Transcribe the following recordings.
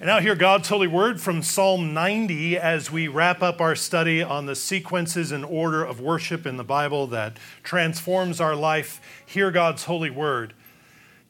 And now, hear God's holy word from Psalm 90 as we wrap up our study on the sequences and order of worship in the Bible that transforms our life. Hear God's holy word.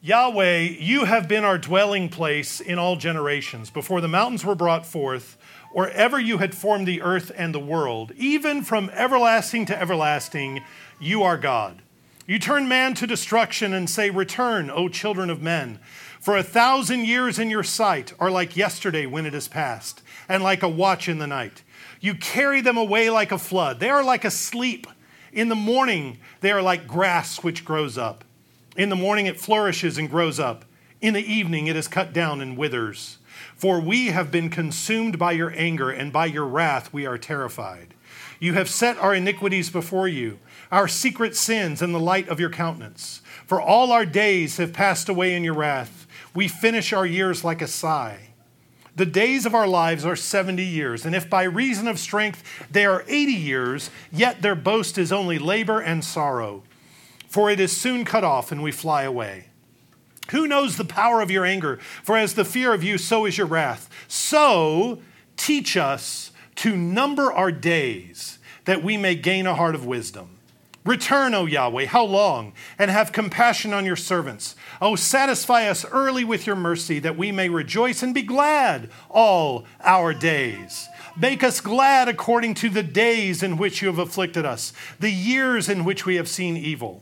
Yahweh, you have been our dwelling place in all generations. Before the mountains were brought forth, or ever you had formed the earth and the world, even from everlasting to everlasting, you are God. You turn man to destruction and say, Return, O children of men. For a thousand years in your sight are like yesterday when it is past, and like a watch in the night. You carry them away like a flood. They are like a sleep. In the morning, they are like grass which grows up. In the morning, it flourishes and grows up. In the evening, it is cut down and withers. For we have been consumed by your anger, and by your wrath we are terrified. You have set our iniquities before you, our secret sins in the light of your countenance. For all our days have passed away in your wrath. We finish our years like a sigh. The days of our lives are 70 years, and if by reason of strength they are 80 years, yet their boast is only labor and sorrow. For it is soon cut off, and we fly away. Who knows the power of your anger? For as the fear of you, so is your wrath. So teach us to number our days, that we may gain a heart of wisdom. Return, O Yahweh, how long? And have compassion on your servants. O satisfy us early with your mercy, that we may rejoice and be glad all our days. Make us glad according to the days in which you have afflicted us, the years in which we have seen evil.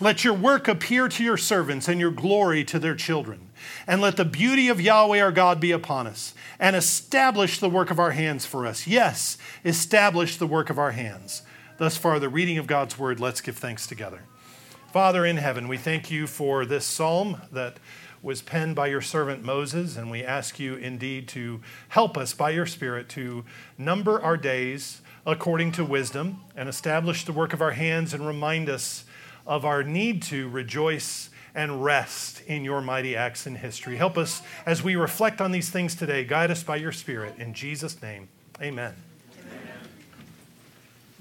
Let your work appear to your servants and your glory to their children. And let the beauty of Yahweh our God be upon us, and establish the work of our hands for us. Yes, establish the work of our hands thus far the reading of God's word. Let's give thanks together. Father in heaven, we thank you for this psalm that was penned by your servant Moses, and we ask you indeed to help us by your Spirit to number our days according to wisdom and establish the work of our hands and remind us of our need to rejoice and rest in your mighty acts in history. Help us as we reflect on these things today. Guide us by your Spirit. In Jesus' name, amen.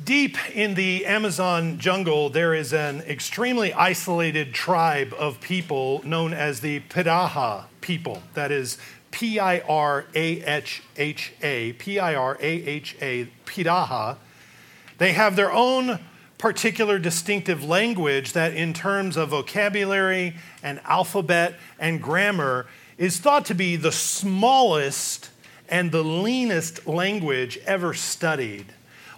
Deep in the Amazon jungle, there is an extremely isolated tribe of people known as the Piraha people. That is P I R A H H A, P I R A H A, Piraha. They have their own particular distinctive language that, in terms of vocabulary and alphabet and grammar, is thought to be the smallest and the leanest language ever studied.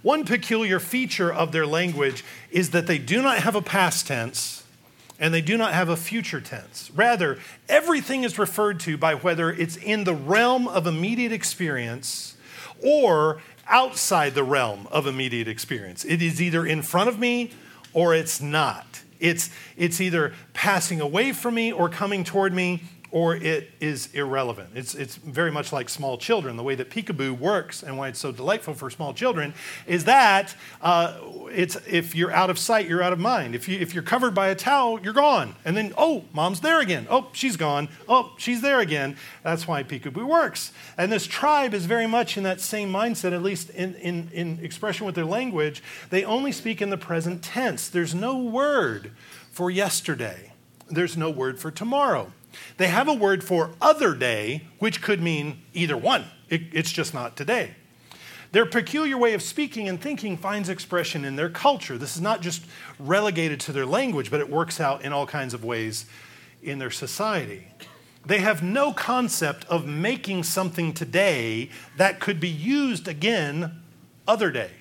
One peculiar feature of their language is that they do not have a past tense and they do not have a future tense. Rather, everything is referred to by whether it's in the realm of immediate experience or outside the realm of immediate experience. It is either in front of me or it's not. It's, it's either passing away from me or coming toward me or it is irrelevant. It's, it's very much like small children. The way that peekaboo works and why it's so delightful for small children is that uh, it's, if you're out of sight, you're out of mind. If, you, if you're covered by a towel, you're gone. And then, oh, mom's there again. Oh, she's gone. Oh, she's there again. That's why peekaboo works. And this tribe is very much in that same mindset, at least in, in, in expression with their language. They only speak in the present tense. There's no word for yesterday, there's no word for tomorrow. They have a word for other day, which could mean either one. It, it's just not today. Their peculiar way of speaking and thinking finds expression in their culture. This is not just relegated to their language, but it works out in all kinds of ways in their society. They have no concept of making something today that could be used again other day.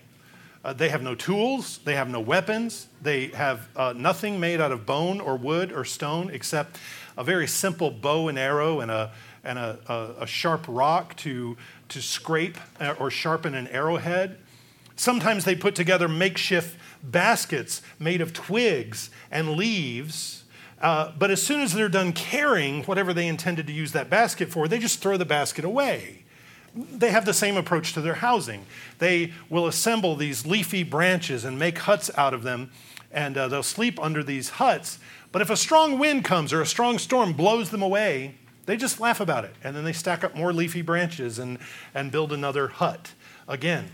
Uh, they have no tools, they have no weapons, they have uh, nothing made out of bone or wood or stone except a very simple bow and arrow and a, and a, a, a sharp rock to, to scrape uh, or sharpen an arrowhead. Sometimes they put together makeshift baskets made of twigs and leaves. Uh, but as soon as they're done carrying whatever they intended to use that basket for, they just throw the basket away. They have the same approach to their housing. They will assemble these leafy branches and make huts out of them, and uh, they'll sleep under these huts. But if a strong wind comes or a strong storm blows them away, they just laugh about it. And then they stack up more leafy branches and, and build another hut again.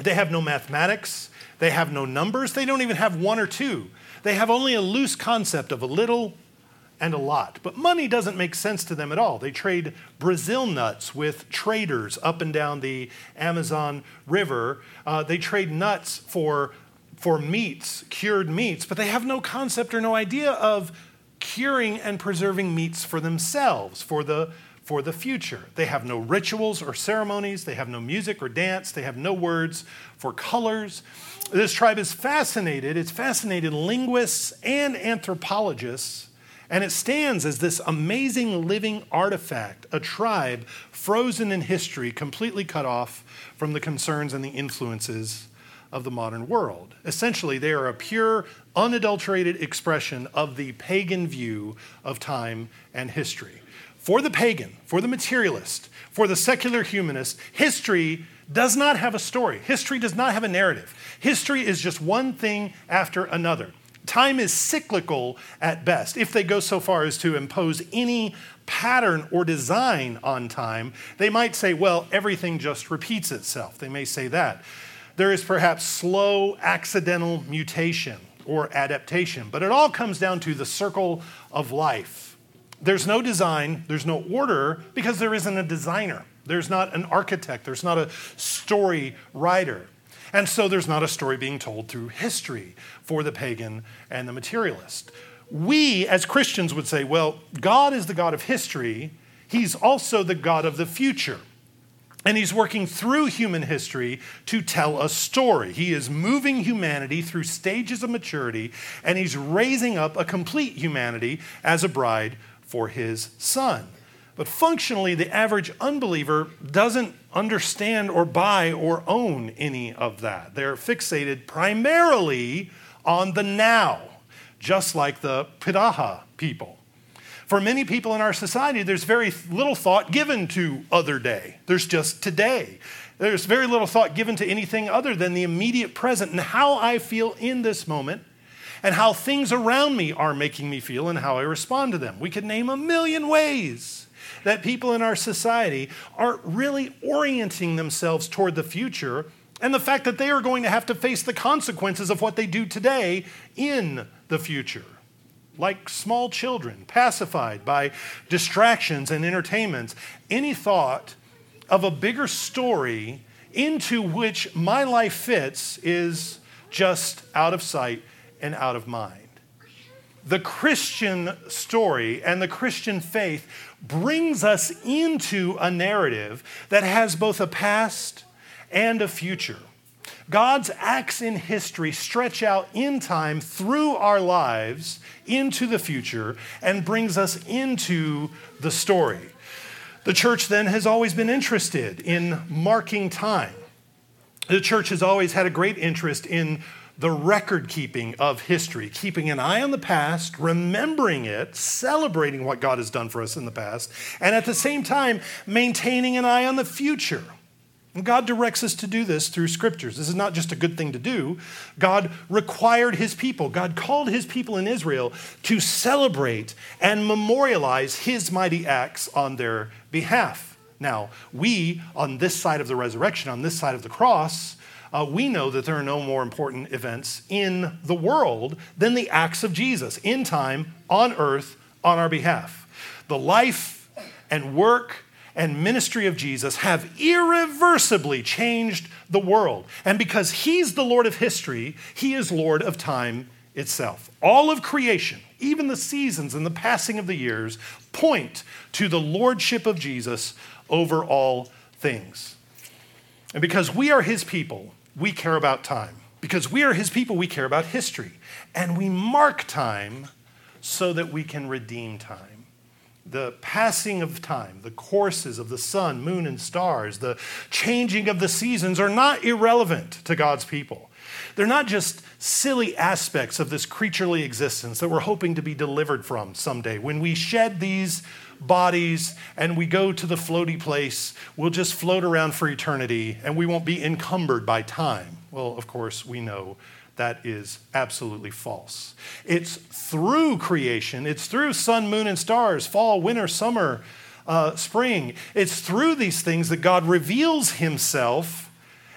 They have no mathematics, they have no numbers, they don't even have one or two. They have only a loose concept of a little and a lot. But money doesn't make sense to them at all. They trade Brazil nuts with traders up and down the Amazon River. Uh, they trade nuts for, for meats, cured meats, but they have no concept or no idea of curing and preserving meats for themselves, for the, for the future. They have no rituals or ceremonies, they have no music or dance, they have no words for colors. This tribe is fascinated, it's fascinated linguists and anthropologists and it stands as this amazing living artifact, a tribe frozen in history, completely cut off from the concerns and the influences of the modern world. Essentially, they are a pure, unadulterated expression of the pagan view of time and history. For the pagan, for the materialist, for the secular humanist, history does not have a story. History does not have a narrative. History is just one thing after another. Time is cyclical at best. If they go so far as to impose any pattern or design on time, they might say, well, everything just repeats itself. They may say that. There is perhaps slow accidental mutation or adaptation, but it all comes down to the circle of life. There's no design, there's no order because there isn't a designer. There's not an architect, there's not a story writer. And so there's not a story being told through history for the pagan and the materialist. We, as Christians, would say, well, God is the God of history, He's also the God of the future. And he's working through human history to tell a story. He is moving humanity through stages of maturity, and he's raising up a complete humanity as a bride for his son. But functionally, the average unbeliever doesn't understand or buy or own any of that. They're fixated primarily on the now, just like the Piraha people. For many people in our society, there's very little thought given to other day. There's just today. There's very little thought given to anything other than the immediate present and how I feel in this moment and how things around me are making me feel and how I respond to them. We could name a million ways that people in our society aren't really orienting themselves toward the future and the fact that they are going to have to face the consequences of what they do today in the future. Like small children, pacified by distractions and entertainments, any thought of a bigger story into which my life fits is just out of sight and out of mind. The Christian story and the Christian faith brings us into a narrative that has both a past and a future. God's acts in history stretch out in time through our lives into the future and brings us into the story. The church then has always been interested in marking time. The church has always had a great interest in the record keeping of history, keeping an eye on the past, remembering it, celebrating what God has done for us in the past, and at the same time, maintaining an eye on the future. And God directs us to do this through scriptures. This is not just a good thing to do. God required his people, God called his people in Israel to celebrate and memorialize his mighty acts on their behalf. Now, we, on this side of the resurrection, on this side of the cross, uh, we know that there are no more important events in the world than the acts of Jesus in time, on earth, on our behalf. The life and work and ministry of Jesus have irreversibly changed the world. And because He's the Lord of history, He is Lord of time itself. All of creation, even the seasons and the passing of the years, point to the lordship of Jesus over all things. And because we are His people, we care about time. Because we are his people, we care about history. And we mark time so that we can redeem time. The passing of time, the courses of the sun, moon, and stars, the changing of the seasons are not irrelevant to God's people. They're not just silly aspects of this creaturely existence that we're hoping to be delivered from someday. When we shed these bodies and we go to the floaty place, we'll just float around for eternity and we won't be encumbered by time. Well, of course, we know that is absolutely false. It's through creation, it's through sun, moon, and stars, fall, winter, summer, uh, spring. It's through these things that God reveals himself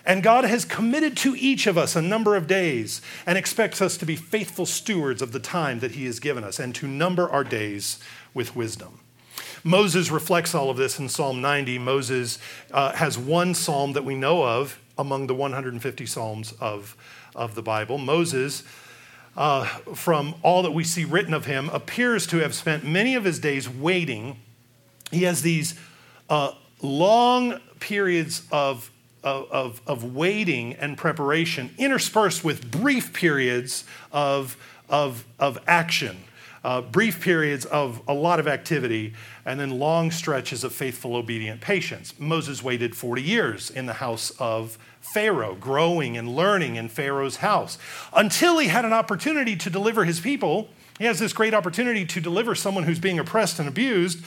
And God has committed to each of us a number of days and expects us to be faithful stewards of the time that He has given us and to number our days with wisdom. Moses reflects all of this in Psalm 90. Moses uh, has one psalm that we know of among the 150 psalms of, of the Bible. Moses, uh, from all that we see written of him, appears to have spent many of his days waiting. He has these uh, long periods of of, of, waiting and preparation, interspersed with brief periods of, of, of action, uh, brief periods of a lot of activity, and then long stretches of faithful, obedient patience. Moses waited 40 years in the house of Pharaoh, growing and learning in Pharaoh's house, until he had an opportunity to deliver his people. He has this great opportunity to deliver someone who's being oppressed and abused.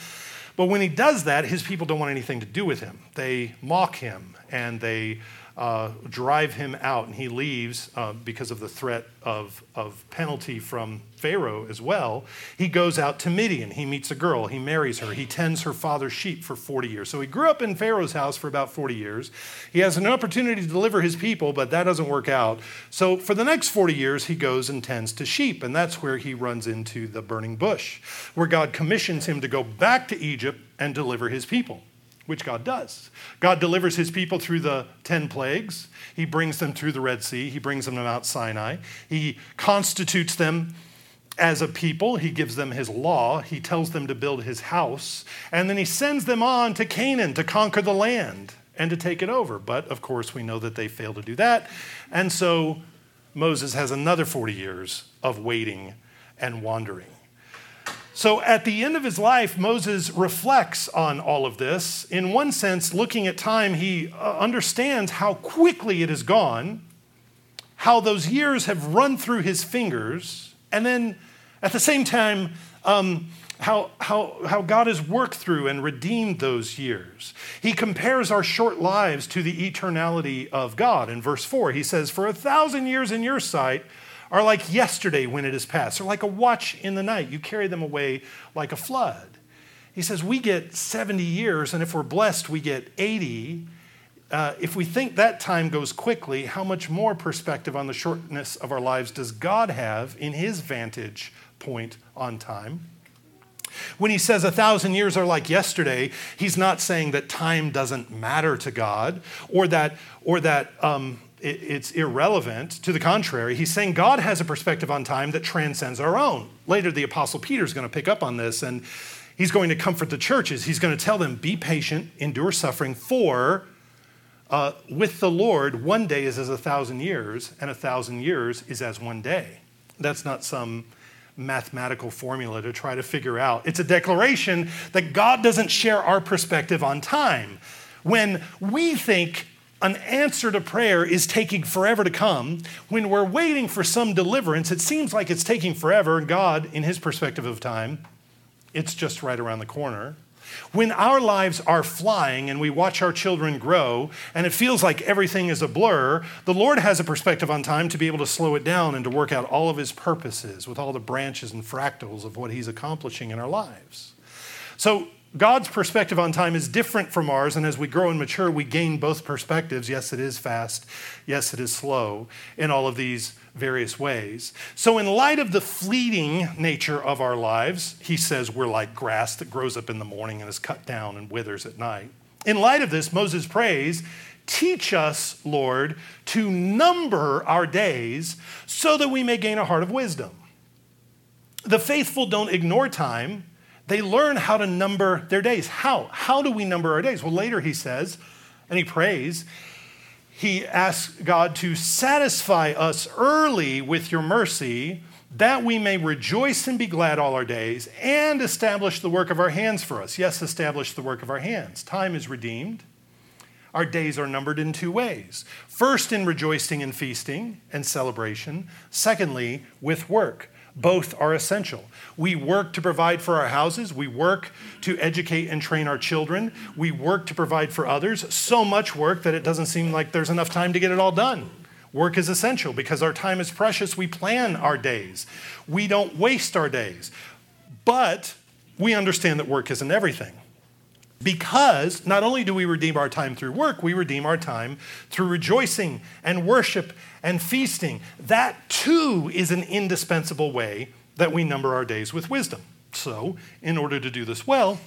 But when he does that, his people don't want anything to do with him. They mock him and they uh, drive him out, and he leaves uh, because of the threat of, of penalty from Pharaoh as well. He goes out to Midian. He meets a girl. He marries her. He tends her father's sheep for 40 years. So he grew up in Pharaoh's house for about 40 years. He has an opportunity to deliver his people, but that doesn't work out. So for the next 40 years, he goes and tends to sheep, and that's where he runs into the burning bush, where God commissions him to go back to Egypt and deliver his people which God does. God delivers his people through the 10 plagues. He brings them through the Red Sea. He brings them to Mount Sinai. He constitutes them as a people. He gives them his law. He tells them to build his house. And then he sends them on to Canaan to conquer the land and to take it over. But of course, we know that they fail to do that. And so Moses has another 40 years of waiting and wandering. So at the end of his life, Moses reflects on all of this. In one sense, looking at time, he uh, understands how quickly it has gone, how those years have run through his fingers, and then at the same time, um, how, how, how God has worked through and redeemed those years. He compares our short lives to the eternality of God. In verse 4, he says, For a thousand years in your sight, are like yesterday when it is past, or like a watch in the night. You carry them away like a flood. He says, We get 70 years, and if we're blessed, we get 80. Uh, if we think that time goes quickly, how much more perspective on the shortness of our lives does God have in his vantage point on time? When he says a thousand years are like yesterday, he's not saying that time doesn't matter to God or that, or that um, it's irrelevant. To the contrary, he's saying God has a perspective on time that transcends our own. Later, the Apostle Peter is going to pick up on this and he's going to comfort the churches. He's going to tell them, be patient, endure suffering, for uh, with the Lord, one day is as a thousand years, and a thousand years is as one day. That's not some mathematical formula to try to figure out. It's a declaration that God doesn't share our perspective on time. When we think an answer to prayer is taking forever to come, when we're waiting for some deliverance, it seems like it's taking forever, and God, in his perspective of time, it's just right around the corner. When our lives are flying and we watch our children grow and it feels like everything is a blur, the Lord has a perspective on time to be able to slow it down and to work out all of his purposes with all the branches and fractals of what he's accomplishing in our lives. So God's perspective on time is different from ours, and as we grow and mature, we gain both perspectives. Yes, it is fast. Yes, it is slow in all of these various ways. So, in light of the fleeting nature of our lives, he says we're like grass that grows up in the morning and is cut down and withers at night. In light of this, Moses prays, Teach us, Lord, to number our days so that we may gain a heart of wisdom. The faithful don't ignore time they learn how to number their days. How? How do we number our days? Well, later he says, and he prays, he asks God to satisfy us early with your mercy, that we may rejoice and be glad all our days, and establish the work of our hands for us. Yes, establish the work of our hands. Time is redeemed. Our days are numbered in two ways first, in rejoicing and feasting and celebration, secondly, with work. Both are essential. We work to provide for our houses. We work to educate and train our children. We work to provide for others. So much work that it doesn't seem like there's enough time to get it all done. Work is essential because our time is precious. We plan our days, we don't waste our days. But we understand that work isn't everything. Because not only do we redeem our time through work, we redeem our time through rejoicing and worship and feasting. That too is an indispensable way that we number our days with wisdom. So, in order to do this well,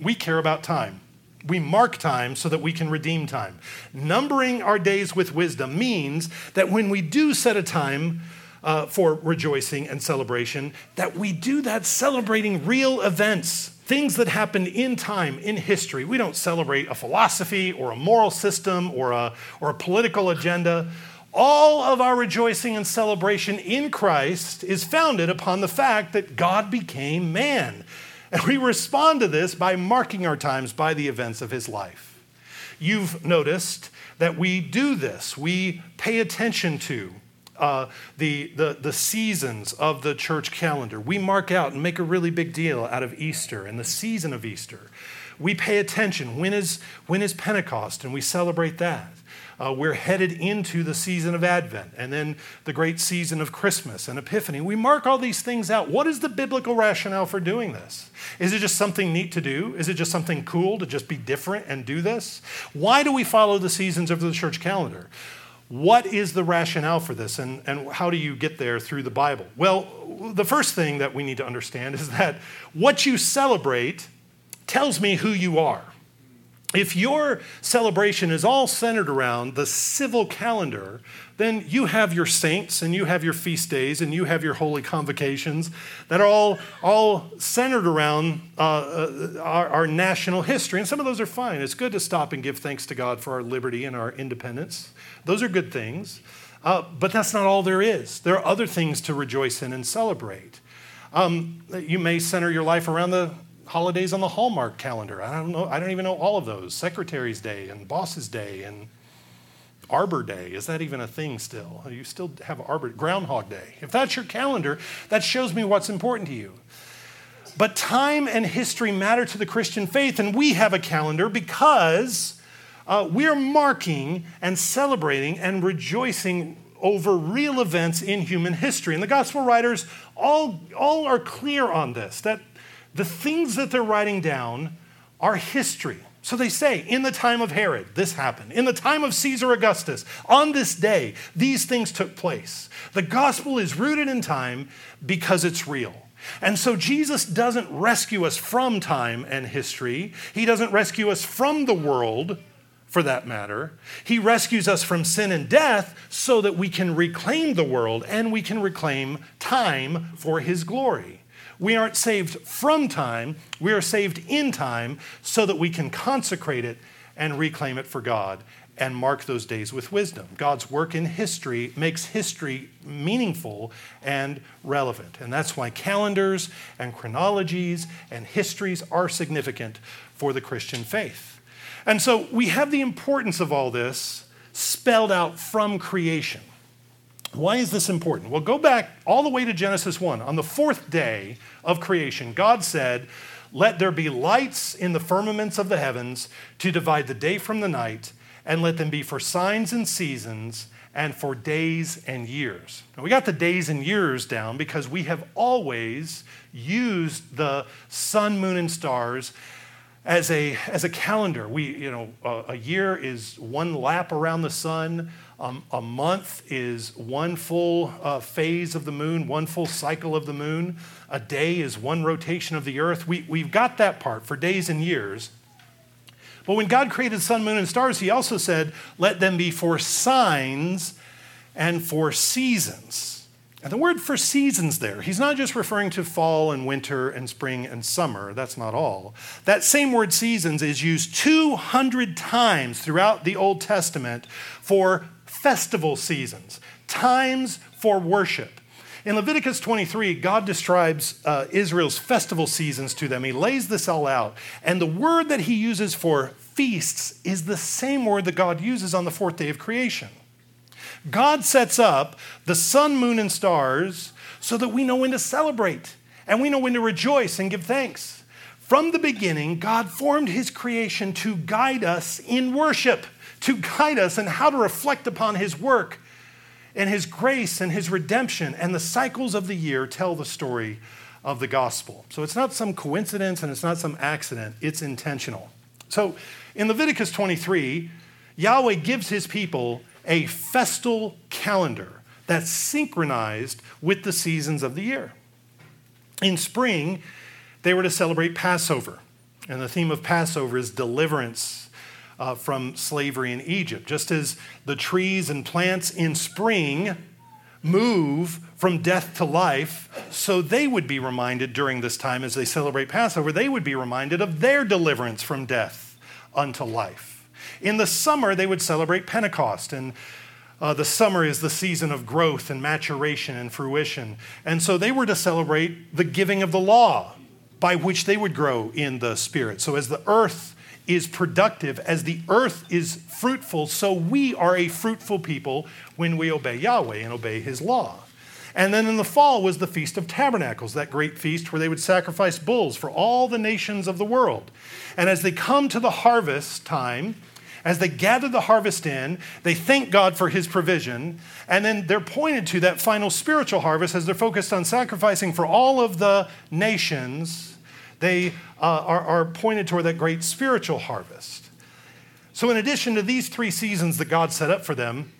we care about time. We mark time so that we can redeem time. Numbering our days with wisdom means that when we do set a time uh, for rejoicing and celebration, that we do that celebrating real events, things that happened in time, in history. We don't celebrate a philosophy or a moral system or a, or a political agenda. All of our rejoicing and celebration in Christ is founded upon the fact that God became man. And we respond to this by marking our times by the events of his life. You've noticed that we do this. We pay attention to uh, the, the, the seasons of the church calendar. We mark out and make a really big deal out of Easter and the season of Easter. We pay attention. When is, when is Pentecost? And we celebrate that. Uh, we're headed into the season of Advent and then the great season of Christmas and Epiphany. We mark all these things out. What is the biblical rationale for doing this? Is it just something neat to do? Is it just something cool to just be different and do this? Why do we follow the seasons of the church calendar? What is the rationale for this, and, and how do you get there through the Bible? Well, the first thing that we need to understand is that what you celebrate tells me who you are. If your celebration is all centered around the civil calendar, then you have your saints and you have your feast days and you have your holy convocations that are all, all centered around uh, uh, our, our national history. And some of those are fine. It's good to stop and give thanks to God for our liberty and our independence. Those are good things. Uh, but that's not all there is. There are other things to rejoice in and celebrate. Um, you may center your life around the holidays on the Hallmark calendar. I don't know. I don't even know all of those. Secretary's Day and Boss's Day and Arbor Day. Is that even a thing still? You still have Arbor Groundhog Day. If that's your calendar, that shows me what's important to you. But time and history matter to the Christian faith, and we have a calendar because uh, we're marking and celebrating and rejoicing over real events in human history. And the gospel writers all, all are clear on this that the things that they're writing down are history. So they say, in the time of Herod, this happened. In the time of Caesar Augustus, on this day, these things took place. The gospel is rooted in time because it's real. And so Jesus doesn't rescue us from time and history, He doesn't rescue us from the world, for that matter. He rescues us from sin and death so that we can reclaim the world and we can reclaim time for His glory. We aren't saved from time, we are saved in time so that we can consecrate it and reclaim it for God and mark those days with wisdom. God's work in history makes history meaningful and relevant. And that's why calendars and chronologies and histories are significant for the Christian faith. And so we have the importance of all this spelled out from creation. Why is this important? Well, go back all the way to Genesis 1. On the fourth day of creation, God said, Let there be lights in the firmaments of the heavens to divide the day from the night, and let them be for signs and seasons and for days and years. Now, we got the days and years down because we have always used the sun, moon, and stars as a, as a calendar. We, you know, a, a year is one lap around the sun. Um, a month is one full uh, phase of the moon, one full cycle of the moon. A day is one rotation of the earth. We, we've got that part for days and years. But when God created sun, moon, and stars, He also said, Let them be for signs and for seasons. And the word for seasons there, he's not just referring to fall and winter and spring and summer. That's not all. That same word seasons is used 200 times throughout the Old Testament for festival seasons, times for worship. In Leviticus 23, God describes uh, Israel's festival seasons to them. He lays this all out. And the word that he uses for feasts is the same word that God uses on the fourth day of creation. God sets up the sun, moon, and stars so that we know when to celebrate and we know when to rejoice and give thanks. From the beginning, God formed his creation to guide us in worship to guide us in how to reflect upon His work and His grace and His redemption. And the cycles of the year tell the story of the gospel. So it's not some coincidence and it's not some accident, it's intentional. So in Leviticus 23, Yahweh gives his people a festal calendar that's synchronized with the seasons of the year. In spring, they were to celebrate Passover, and the theme of Passover is deliverance uh, from slavery in Egypt. Just as the trees and plants in spring move from death to life, so they would be reminded during this time as they celebrate Passover, they would be reminded of their deliverance from death unto life. In the summer, they would celebrate Pentecost, and uh, the summer is the season of growth and maturation and fruition. And so they were to celebrate the giving of the law by which they would grow in the Spirit. So as the earth is productive, as the earth is fruitful, so we are a fruitful people when we obey Yahweh and obey His law. And then in the fall was the Feast of Tabernacles, that great feast where they would sacrifice bulls for all the nations of the world. And as they come to the harvest time, as they gather the harvest in, they thank God for his provision, and then they're pointed to that final spiritual harvest as they're focused on sacrificing for all of the nations. They uh, are, are pointed toward that great spiritual harvest. So, in addition to these three seasons that God set up for them,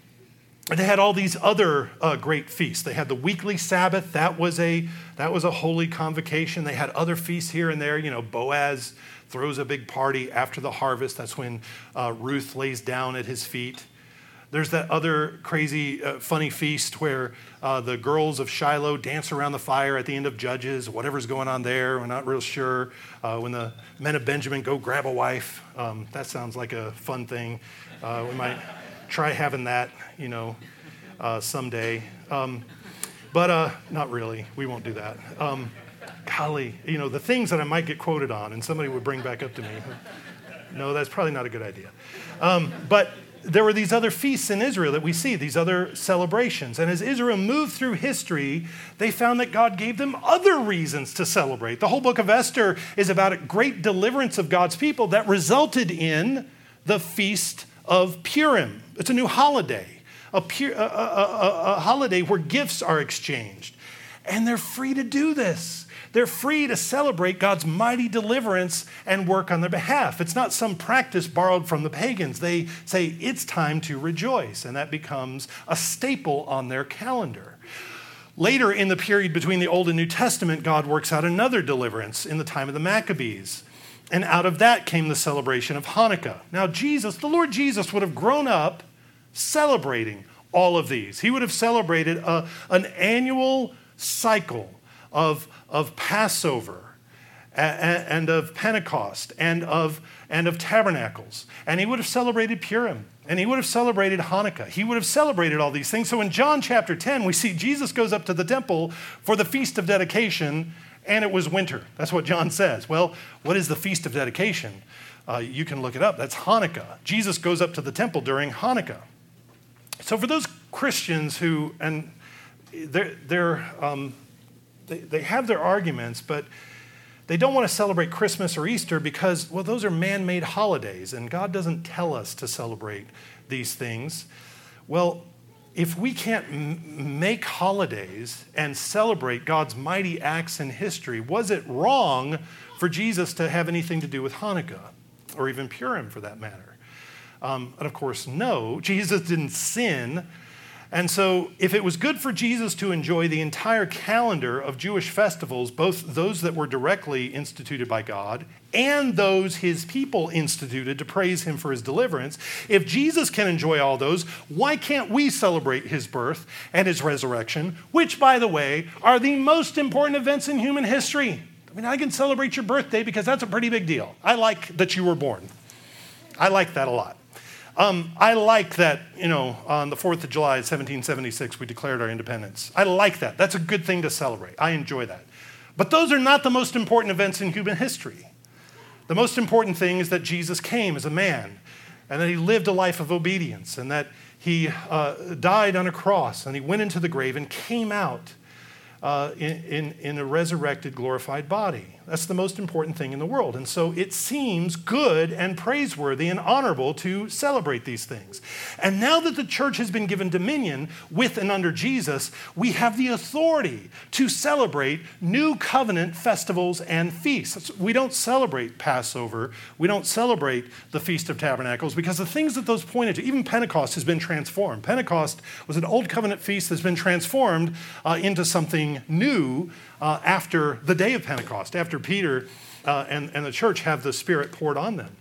they had all these other uh, great feasts. They had the weekly Sabbath. That was a that was a holy convocation. They had other feasts here and there. You know, Boaz throws a big party after the harvest. That's when uh, Ruth lays down at his feet. There's that other crazy, uh, funny feast where uh, the girls of Shiloh dance around the fire at the end of Judges, whatever's going on there. We're not real sure. Uh, when the men of Benjamin go grab a wife, um, that sounds like a fun thing. Uh, we might try having that, you know, uh, someday. Um, but not really. We won't do that. Um, golly, you know, the things that I might get quoted on, and somebody would bring back up to me. No, that's probably not a good idea. Um, but there were these other feasts in Israel that we see, these other celebrations. And as Israel moved through history, they found that God gave them other reasons to celebrate. The whole book of Esther is about a great deliverance of God's people that resulted in the Feast of Purim. It's a new holiday, a, a, a, a holiday where gifts are exchanged. And they're free to do this. They're free to celebrate God's mighty deliverance and work on their behalf. It's not some practice borrowed from the pagans. They say it's time to rejoice, and that becomes a staple on their calendar. Later in the period between the Old and New Testament, God works out another deliverance in the time of the Maccabees. And out of that came the celebration of Hanukkah. Now, Jesus, the Lord Jesus, would have grown up celebrating all of these. He would have celebrated a, an annual cycle of, of Passover and, of Pentecost and of, and of tabernacles. And he would have celebrated Purim and he would have celebrated Hanukkah. He would have celebrated all these things. So in John chapter 10, we see Jesus goes up to the temple for the feast of dedication, and it was winter. That's what John says. Well, what is the feast of dedication? Uh, you can look it up. That's Hanukkah. Jesus goes up to the temple during Hanukkah. So for those Christians who, and they're, they're um, they, they have their arguments, but they don't want to celebrate Christmas or Easter because, well, those are man made holidays, and God doesn't tell us to celebrate these things. Well, if we can't m- make holidays and celebrate God's mighty acts in history, was it wrong for Jesus to have anything to do with Hanukkah or even Purim for that matter? Um, and of course, no. Jesus didn't sin and so, if it was good for Jesus to enjoy the entire calendar of Jewish festivals, both those that were directly instituted by God and those his people instituted to praise him for his deliverance, if Jesus can enjoy all those, why can't we celebrate his birth and his resurrection, which, by the way, are the most important events in human history? I mean, I can celebrate your birthday because that's a pretty big deal. I like that you were born. I like that a lot. Um, I like that, you know, on the 4th of July, 1776, we declared our independence. I like that. That's a good thing to celebrate. I enjoy that. But those are not the most important events in human history. The most important thing is that Jesus came as a man and that he lived a life of obedience and that he uh, died on a cross and he went into the grave and came out uh, in, in, in a resurrected, glorified body. That's the most important thing in the world. And so it seems good and praiseworthy and honorable to celebrate these things. And now that the church has been given dominion with and under Jesus, we have the authority to celebrate new covenant festivals and feasts. We don't celebrate Passover, we don't celebrate the Feast of Tabernacles because the things that those pointed to, even Pentecost has been transformed. Pentecost was an old covenant feast that's been transformed uh, into something new uh, after the day of Pentecost, after Peter uh, and, and the church have the Spirit poured on them.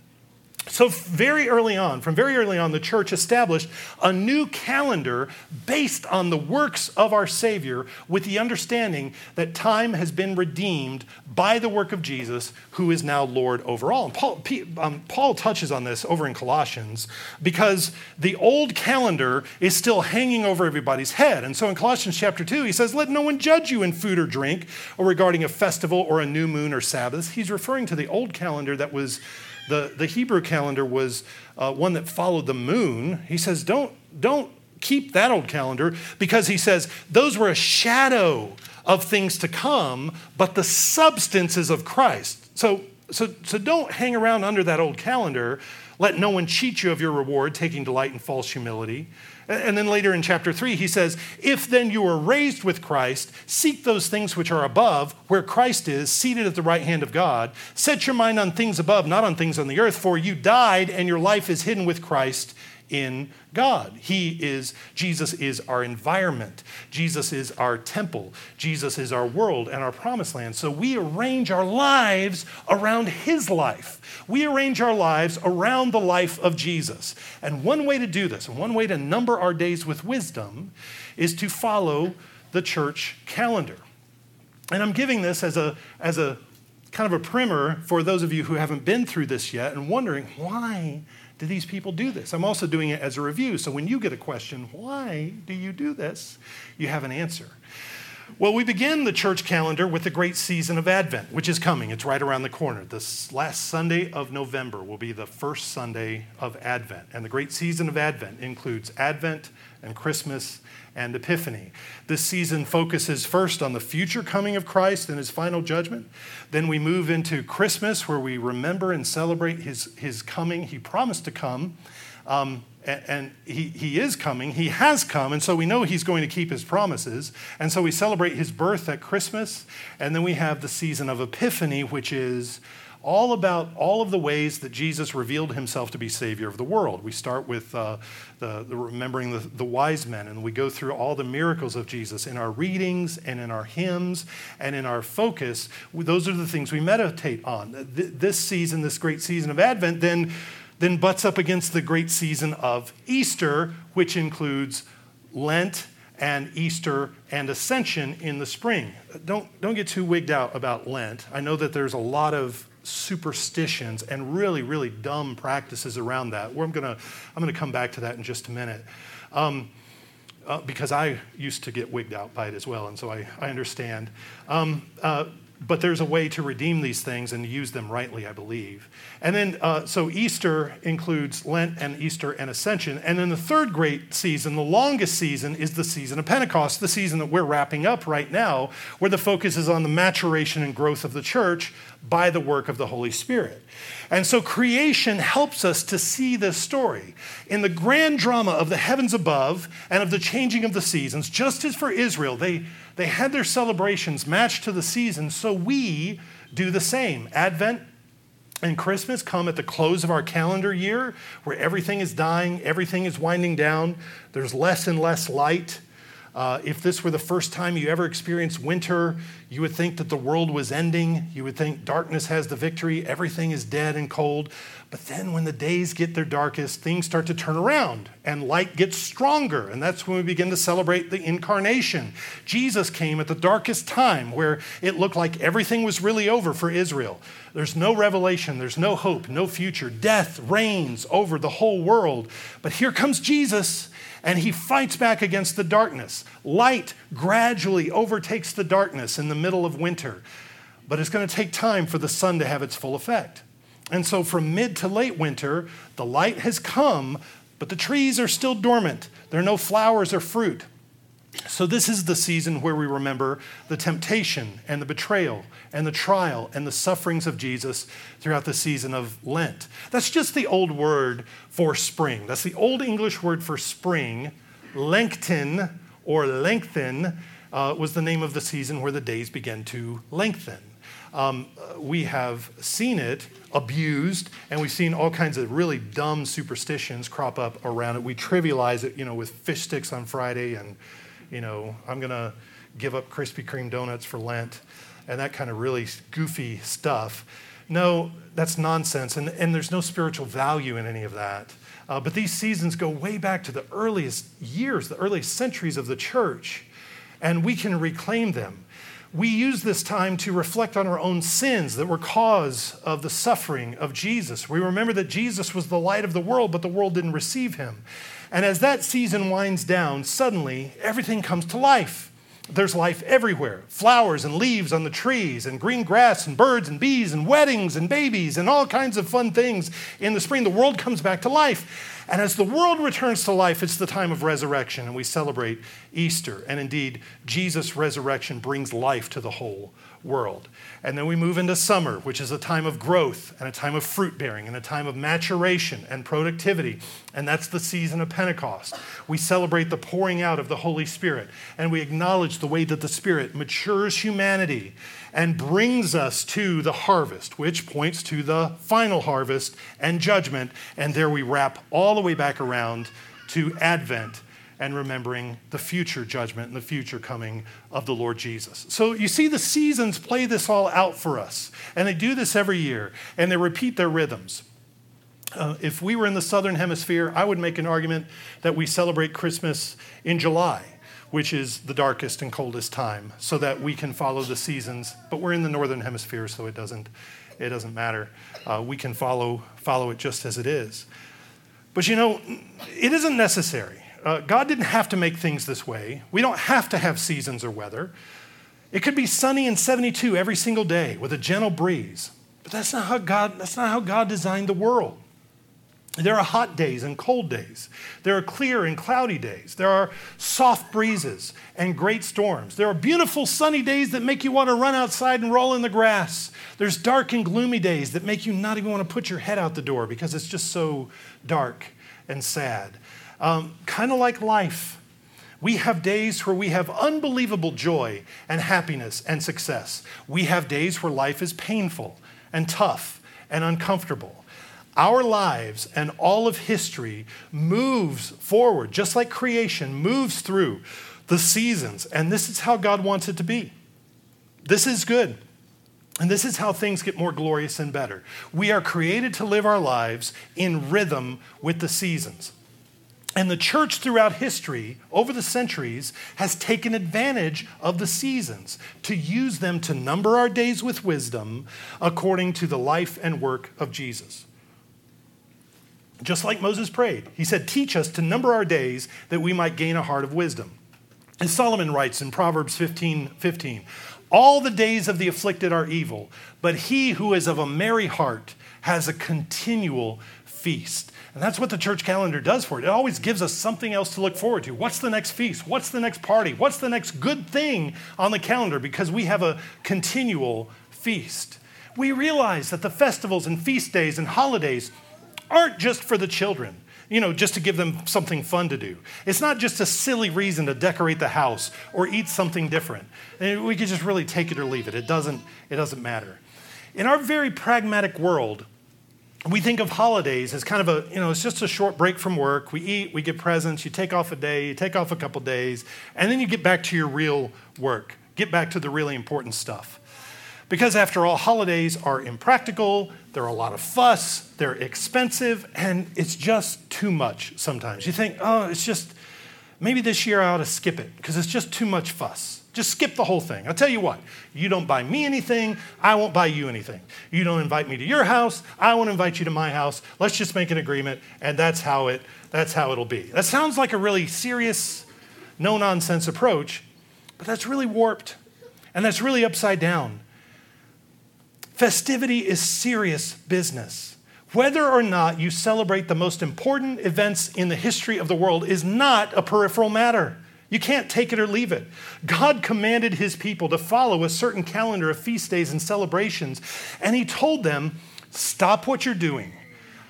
So, very early on, from very early on, the church established a new calendar based on the works of our Savior with the understanding that time has been redeemed by the work of Jesus, who is now Lord over all. And Paul, um, Paul touches on this over in Colossians because the old calendar is still hanging over everybody's head. And so in Colossians chapter 2, he says, Let no one judge you in food or drink or regarding a festival or a new moon or Sabbath. He's referring to the old calendar that was the, the Hebrew calendar was uh, one that followed the moon. He says, don't, don't keep that old calendar because he says those were a shadow of things to come, but the substances of Christ. So, so, so don't hang around under that old calendar. Let no one cheat you of your reward, taking delight in false humility. And then later in chapter 3, he says, If then you were raised with Christ, seek those things which are above, where Christ is, seated at the right hand of God. Set your mind on things above, not on things on the earth, for you died, and your life is hidden with Christ in God. He is, Jesus is our environment. Jesus is our temple. Jesus is our world and our promised land. So we arrange our lives around His life. We arrange our lives around the life of Jesus. And one way to do this, and one way to number our days with wisdom, is to follow the church calendar. And I'm giving this as a, as a kind of a primer for those of you who haven't been through this yet and wondering why do these people do this? I'm also doing it as a review. So when you get a question, why do you do this? You have an answer. Well, we begin the church calendar with the great season of Advent, which is coming. It's right around the corner. This last Sunday of November will be the first Sunday of Advent. And the great season of Advent includes Advent and Christmas and Epiphany. This season focuses first on the future coming of Christ and his final judgment. Then we move into Christmas, where we remember and celebrate his, his coming. He promised to come. Um, and he, he is coming, he has come, and so we know he's going to keep his promises. And so we celebrate his birth at Christmas, and then we have the season of Epiphany, which is all about all of the ways that Jesus revealed himself to be Savior of the world. We start with uh, the, the, remembering the, the wise men, and we go through all the miracles of Jesus in our readings and in our hymns and in our focus. Those are the things we meditate on. This season, this great season of Advent, then, then butts up against the great season of Easter, which includes Lent and Easter and Ascension in the spring. Don't, don't get too wigged out about Lent. I know that there's a lot of superstitions and really, really dumb practices around that. Where I'm going to I'm gonna come back to that in just a minute. Um, uh, because I used to get wigged out by it as well, and so I, I understand. Um, uh, but there's a way to redeem these things and use them rightly, I believe. And then, uh, so Easter includes Lent and Easter and Ascension. And then the third great season, the longest season, is the season of Pentecost, the season that we're wrapping up right now, where the focus is on the maturation and growth of the church by the work of the Holy Spirit. And so creation helps us to see this story. In the grand drama of the heavens above and of the changing of the seasons, just as for Israel, they they had their celebrations matched to the seasons, so we do the same. Advent and Christmas come at the close of our calendar year where everything is dying, everything is winding down, there's less and less light. Uh, if this were the first time you ever experienced winter, you would think that the world was ending. You would think darkness has the victory, everything is dead and cold. But then when the days get their darkest, things start to turn around and light gets stronger. And that's when we begin to celebrate the incarnation. Jesus came at the darkest time where it looked like everything was really over for Israel. There's no revelation, there's no hope, no future. Death reigns over the whole world. But here comes Jesus and he fights back against the darkness. Light gradually overtakes the darkness in the middle of winter, but it's going to take time for the sun to have its full effect. And so, from mid to late winter, the light has come, but the trees are still dormant. There are no flowers or fruit. So, this is the season where we remember the temptation and the betrayal and the trial and the sufferings of Jesus throughout the season of Lent. That's just the old word for spring. That's the old English word for spring. Lengthen or lengthen uh, was the name of the season where the days began to lengthen. Um, we have seen it abused, and we've seen all kinds of really dumb superstitions crop up around it. We trivialize it, you know, with fish sticks on Friday and you know, I'm going to give up Krispy Kreme donuts for Lent and that kind of really goofy stuff. No, that's nonsense, and, and there's no spiritual value in any of that. Uh, but these seasons go way back to the earliest years, the earliest centuries of the church, and we can reclaim them. We use this time to reflect on our own sins that were cause of the suffering of Jesus. We remember that Jesus was the light of the world, but the world didn't receive him. And as that season winds down, suddenly everything comes to life. There's life everywhere flowers and leaves on the trees, and green grass, and birds and bees, and weddings and babies, and all kinds of fun things in the spring. The world comes back to life. And as the world returns to life, it's the time of resurrection, and we celebrate Easter. And indeed, Jesus' resurrection brings life to the whole world. And then we move into summer, which is a time of growth and a time of fruit bearing and a time of maturation and productivity. And that's the season of Pentecost. We celebrate the pouring out of the Holy Spirit and we acknowledge the way that the Spirit matures humanity and brings us to the harvest, which points to the final harvest and judgment. And there we wrap all the way back around to Advent and remembering the future judgment and the future coming of the Lord Jesus. So you see, the seasons play this all out for us, and they do this every year, and they repeat their rhythms. Uh, if we were in the southern hemisphere, I would make an argument that we celebrate Christmas in July, which is the darkest and coldest time, so that we can follow the seasons. But we're in the northern hemisphere, so it doesn't, it doesn't matter. Uh, we can follow, follow it just as it is. But you know, it isn't necessary. Uh, God didn't have to make things this way. We don't have to have seasons or weather. It could be sunny and 72 every single day with a gentle breeze. But that's not how God, that's not how God designed the world. There are hot days and cold days. There are clear and cloudy days. There are soft breezes and great storms. There are beautiful sunny days that make you want to run outside and roll in the grass. There's dark and gloomy days that make you not even want to put your head out the door because it's just so dark and sad. Um, kind of like life. We have days where we have unbelievable joy and happiness and success. We have days where life is painful and tough and uncomfortable. Our lives and all of history moves forward, just like creation moves through the seasons. And this is how God wants it to be. This is good. And this is how things get more glorious and better. We are created to live our lives in rhythm with the seasons. And the church throughout history, over the centuries, has taken advantage of the seasons to use them to number our days with wisdom according to the life and work of Jesus. Just like Moses prayed, he said, Teach us to number our days that we might gain a heart of wisdom. And Solomon writes in Proverbs 15 15, All the days of the afflicted are evil, but he who is of a merry heart has a continual feast. And that's what the church calendar does for it. It always gives us something else to look forward to. What's the next feast? What's the next party? What's the next good thing on the calendar? Because we have a continual feast. We realize that the festivals and feast days and holidays aren't just for the children, you know, just to give them something fun to do. It's not just a silly reason to decorate the house or eat something different. We could just really take it or leave it. It doesn't, it doesn't matter. In our very pragmatic world, we think of holidays as kind of a, you know, it's just a short break from work. We eat, we get presents, you take off a day, you take off a couple days, and then you get back to your real work, get back to the really important stuff. Because after all, holidays are impractical, they're a lot of fuss, they're expensive, and it's just too much sometimes. You think, oh, it's just, maybe this year I ought to skip it because it's just too much fuss. Just skip the whole thing. I'll tell you what, you don't buy me anything, I won't buy you anything. You don't invite me to your house, I won't invite you to my house. Let's just make an agreement, and that's how it that's how it'll be. That sounds like a really serious, no nonsense approach, but that's really warped. And that's really upside down. Festivity is serious business. Whether or not you celebrate the most important events in the history of the world is not a peripheral matter. You can't take it or leave it. God commanded his people to follow a certain calendar of feast days and celebrations, and he told them, Stop what you're doing.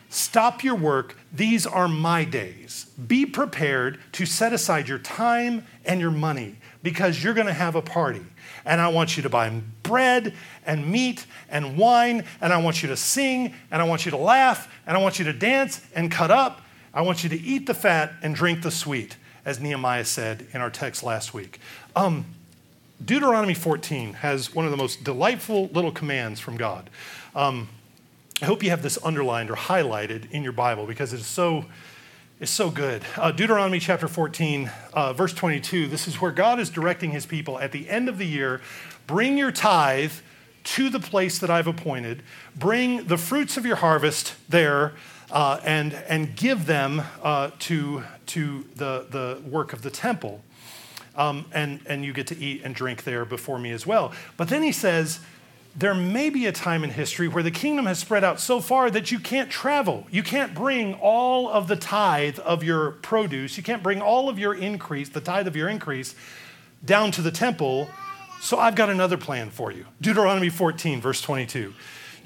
Stop your work. These are my days. Be prepared to set aside your time and your money because you're going to have a party. And I want you to buy bread and meat and wine, and I want you to sing, and I want you to laugh, and I want you to dance and cut up. I want you to eat the fat and drink the sweet as Nehemiah said in our text last week. Um, Deuteronomy 14 has one of the most delightful little commands from God. Um, I hope you have this underlined or highlighted in your Bible because it's so, it's so good. Uh, Deuteronomy chapter 14, uh, verse 22, this is where God is directing his people at the end of the year bring your tithe to the place that I've appointed, bring the fruits of your harvest there uh, and, and give them uh, to, to the, the work of the temple. Um, and, and you get to eat and drink there before me as well. But then he says, there may be a time in history where the kingdom has spread out so far that you can't travel. You can't bring all of the tithe of your produce, you can't bring all of your increase, the tithe of your increase, down to the temple. So I've got another plan for you. Deuteronomy 14, verse 22.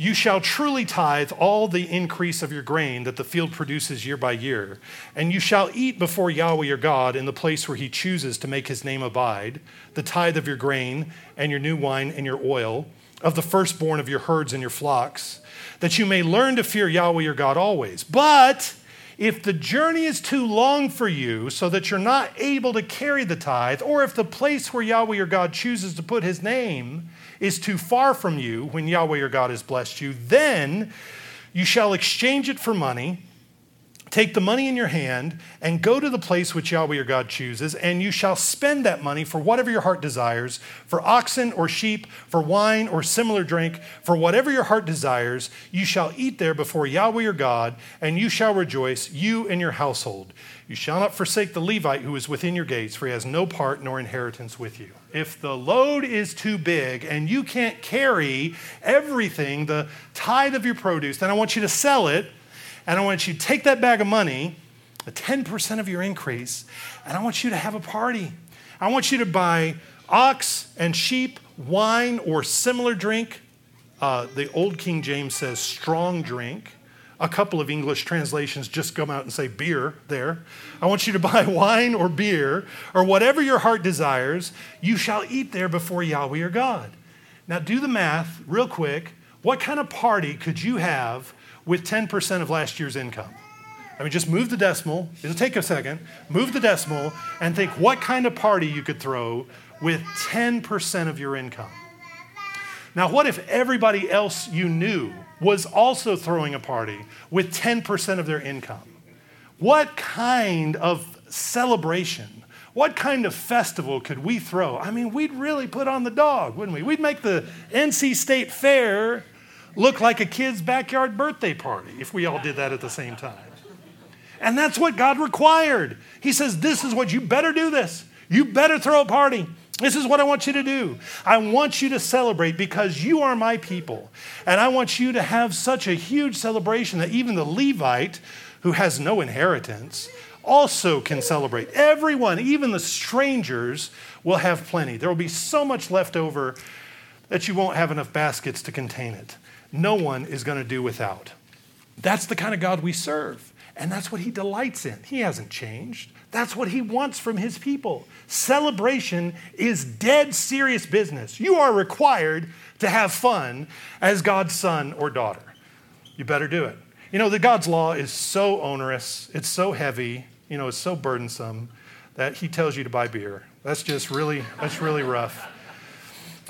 You shall truly tithe all the increase of your grain that the field produces year by year, and you shall eat before Yahweh your God in the place where he chooses to make his name abide, the tithe of your grain, and your new wine, and your oil, of the firstborn of your herds and your flocks, that you may learn to fear Yahweh your God always. But if the journey is too long for you, so that you're not able to carry the tithe, or if the place where Yahweh your God chooses to put his name is too far from you when Yahweh your God has blessed you, then you shall exchange it for money. Take the money in your hand and go to the place which Yahweh your God chooses, and you shall spend that money for whatever your heart desires for oxen or sheep, for wine or similar drink, for whatever your heart desires. You shall eat there before Yahweh your God, and you shall rejoice, you and your household. You shall not forsake the Levite who is within your gates, for he has no part nor inheritance with you. If the load is too big and you can't carry everything, the tithe of your produce, then I want you to sell it, and I want you to take that bag of money, the 10% of your increase, and I want you to have a party. I want you to buy ox and sheep, wine, or similar drink. Uh, the old King James says strong drink. A couple of English translations just come out and say beer there. I want you to buy wine or beer or whatever your heart desires. You shall eat there before Yahweh your God. Now, do the math real quick. What kind of party could you have with 10% of last year's income? I mean, just move the decimal. It'll take a second. Move the decimal and think what kind of party you could throw with 10% of your income. Now, what if everybody else you knew was also throwing a party with 10% of their income. What kind of celebration, what kind of festival could we throw? I mean, we'd really put on the dog, wouldn't we? We'd make the NC State Fair look like a kid's backyard birthday party if we all did that at the same time. And that's what God required. He says, This is what you better do this. You better throw a party. This is what I want you to do. I want you to celebrate because you are my people. And I want you to have such a huge celebration that even the Levite, who has no inheritance, also can celebrate. Everyone, even the strangers, will have plenty. There will be so much left over that you won't have enough baskets to contain it. No one is going to do without. That's the kind of God we serve. And that's what he delights in. He hasn't changed. That's what he wants from his people. Celebration is dead serious business. You are required to have fun as God's son or daughter. You better do it. You know, the God's law is so onerous, it's so heavy, you know, it's so burdensome that he tells you to buy beer. That's just really, that's really rough.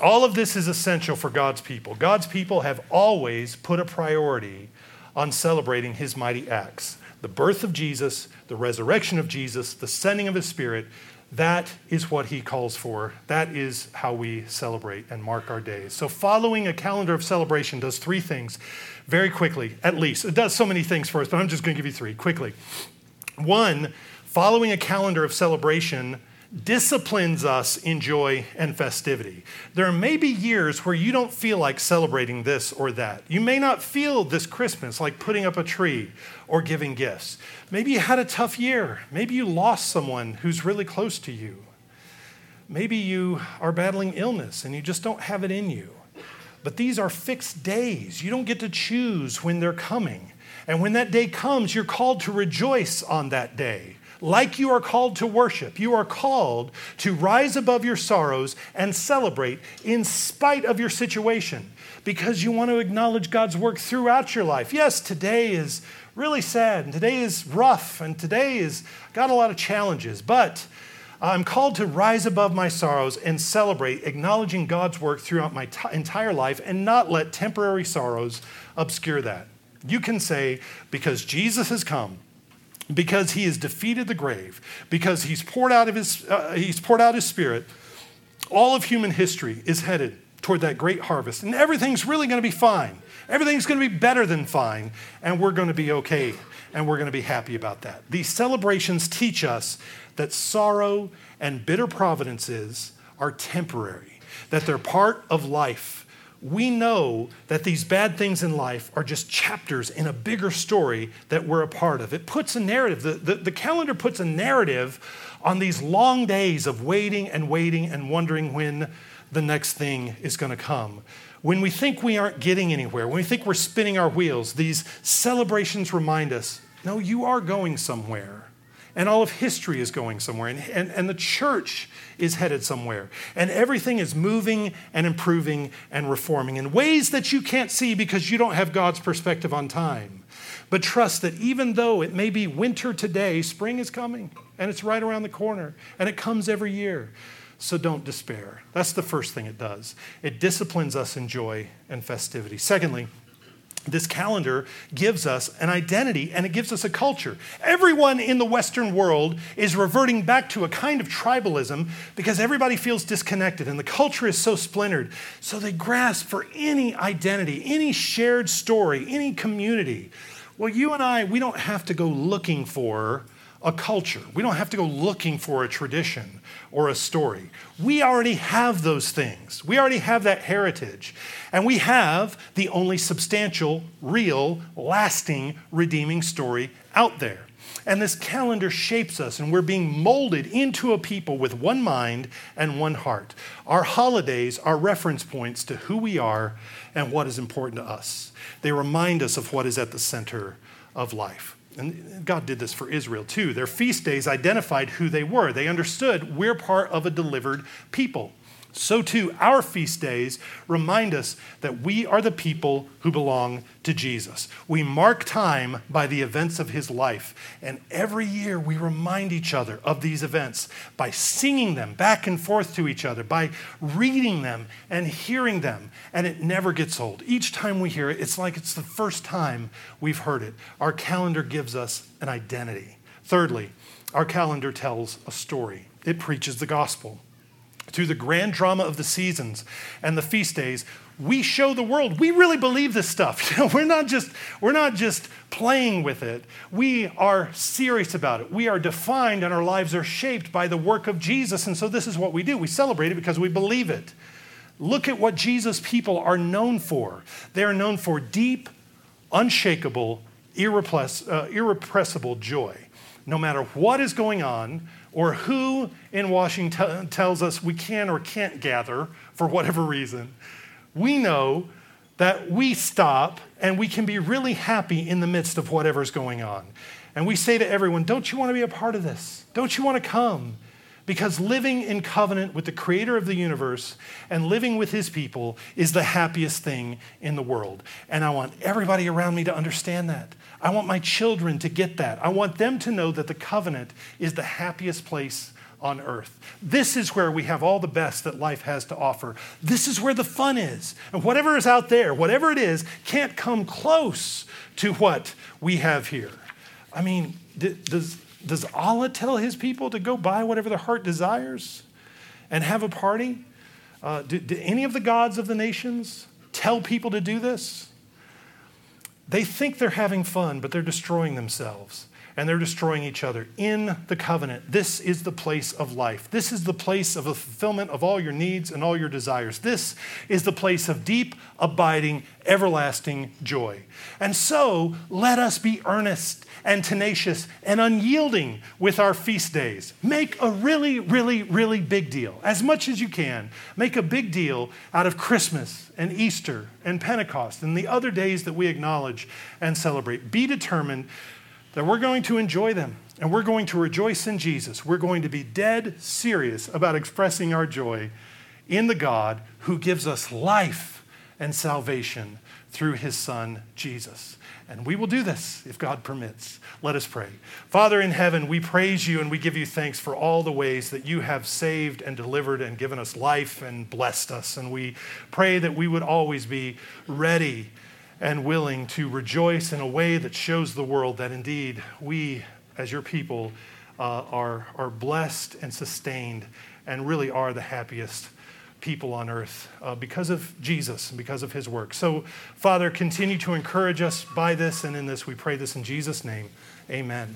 All of this is essential for God's people. God's people have always put a priority on celebrating his mighty acts the birth of Jesus, the resurrection of Jesus, the sending of his spirit, that is what he calls for. That is how we celebrate and mark our days. So, following a calendar of celebration does three things very quickly, at least. It does so many things for us, but I'm just going to give you three quickly. One, following a calendar of celebration disciplines us in joy and festivity. There may be years where you don't feel like celebrating this or that. You may not feel this Christmas like putting up a tree or giving gifts. Maybe you had a tough year. Maybe you lost someone who's really close to you. Maybe you are battling illness and you just don't have it in you. But these are fixed days. You don't get to choose when they're coming. And when that day comes, you're called to rejoice on that day. Like you are called to worship, you are called to rise above your sorrows and celebrate in spite of your situation because you want to acknowledge God's work throughout your life. Yes, today is really sad and today is rough and today is got a lot of challenges, but I'm called to rise above my sorrows and celebrate, acknowledging God's work throughout my t- entire life and not let temporary sorrows obscure that. You can say, because Jesus has come, because he has defeated the grave, because he's poured out, of his, uh, he's poured out his spirit, all of human history is headed toward that great harvest. And everything's really going to be fine. Everything's going to be better than fine. And we're going to be okay. And we're going to be happy about that. These celebrations teach us that sorrow and bitter providences are temporary, that they're part of life. We know that these bad things in life are just chapters in a bigger story that we're a part of. It puts a narrative, the, the, the calendar puts a narrative on these long days of waiting and waiting and wondering when the next thing is going to come. When we think we aren't getting anywhere, when we think we're spinning our wheels, these celebrations remind us no, you are going somewhere. And all of history is going somewhere. And, and, and the church is headed somewhere. And everything is moving and improving and reforming in ways that you can't see because you don't have God's perspective on time. But trust that even though it may be winter today, spring is coming and it's right around the corner and it comes every year. So don't despair. That's the first thing it does. It disciplines us in joy and festivity. Secondly, this calendar gives us an identity and it gives us a culture. Everyone in the Western world is reverting back to a kind of tribalism because everybody feels disconnected and the culture is so splintered. So they grasp for any identity, any shared story, any community. Well, you and I, we don't have to go looking for a culture. We don't have to go looking for a tradition or a story. We already have those things. We already have that heritage. And we have the only substantial, real, lasting, redeeming story out there. And this calendar shapes us, and we're being molded into a people with one mind and one heart. Our holidays are reference points to who we are and what is important to us. They remind us of what is at the center of life. And God did this for Israel too. Their feast days identified who they were. They understood we're part of a delivered people. So, too, our feast days remind us that we are the people who belong to Jesus. We mark time by the events of his life. And every year we remind each other of these events by singing them back and forth to each other, by reading them and hearing them. And it never gets old. Each time we hear it, it's like it's the first time we've heard it. Our calendar gives us an identity. Thirdly, our calendar tells a story, it preaches the gospel through the grand drama of the seasons and the feast days, we show the world we really believe this stuff. We're not just we're not just playing with it. We are serious about it. We are defined and our lives are shaped by the work of Jesus. And so this is what we do. We celebrate it because we believe it. Look at what Jesus people are known for. They are known for deep, unshakable, uh, irrepressible joy. No matter what is going on, or who in Washington tells us we can or can't gather for whatever reason, we know that we stop and we can be really happy in the midst of whatever's going on. And we say to everyone, Don't you want to be a part of this? Don't you want to come? Because living in covenant with the creator of the universe and living with his people is the happiest thing in the world. And I want everybody around me to understand that. I want my children to get that. I want them to know that the covenant is the happiest place on earth. This is where we have all the best that life has to offer. This is where the fun is. And whatever is out there, whatever it is, can't come close to what we have here. I mean, does does Allah tell his people to go buy whatever their heart desires and have a party? Uh, do, do any of the gods of the nations tell people to do this? They think they're having fun, but they're destroying themselves. And they're destroying each other. In the covenant, this is the place of life. This is the place of the fulfillment of all your needs and all your desires. This is the place of deep, abiding, everlasting joy. And so, let us be earnest and tenacious and unyielding with our feast days. Make a really, really, really big deal, as much as you can. Make a big deal out of Christmas and Easter and Pentecost and the other days that we acknowledge and celebrate. Be determined that we're going to enjoy them and we're going to rejoice in Jesus. We're going to be dead serious about expressing our joy in the God who gives us life and salvation through his Son, Jesus. And we will do this if God permits. Let us pray. Father in heaven, we praise you and we give you thanks for all the ways that you have saved and delivered and given us life and blessed us. And we pray that we would always be ready and willing to rejoice in a way that shows the world that indeed we, as your people, uh, are, are blessed and sustained and really are the happiest people on earth uh, because of Jesus and because of his work. So, Father, continue to encourage us by this and in this. We pray this in Jesus' name. Amen.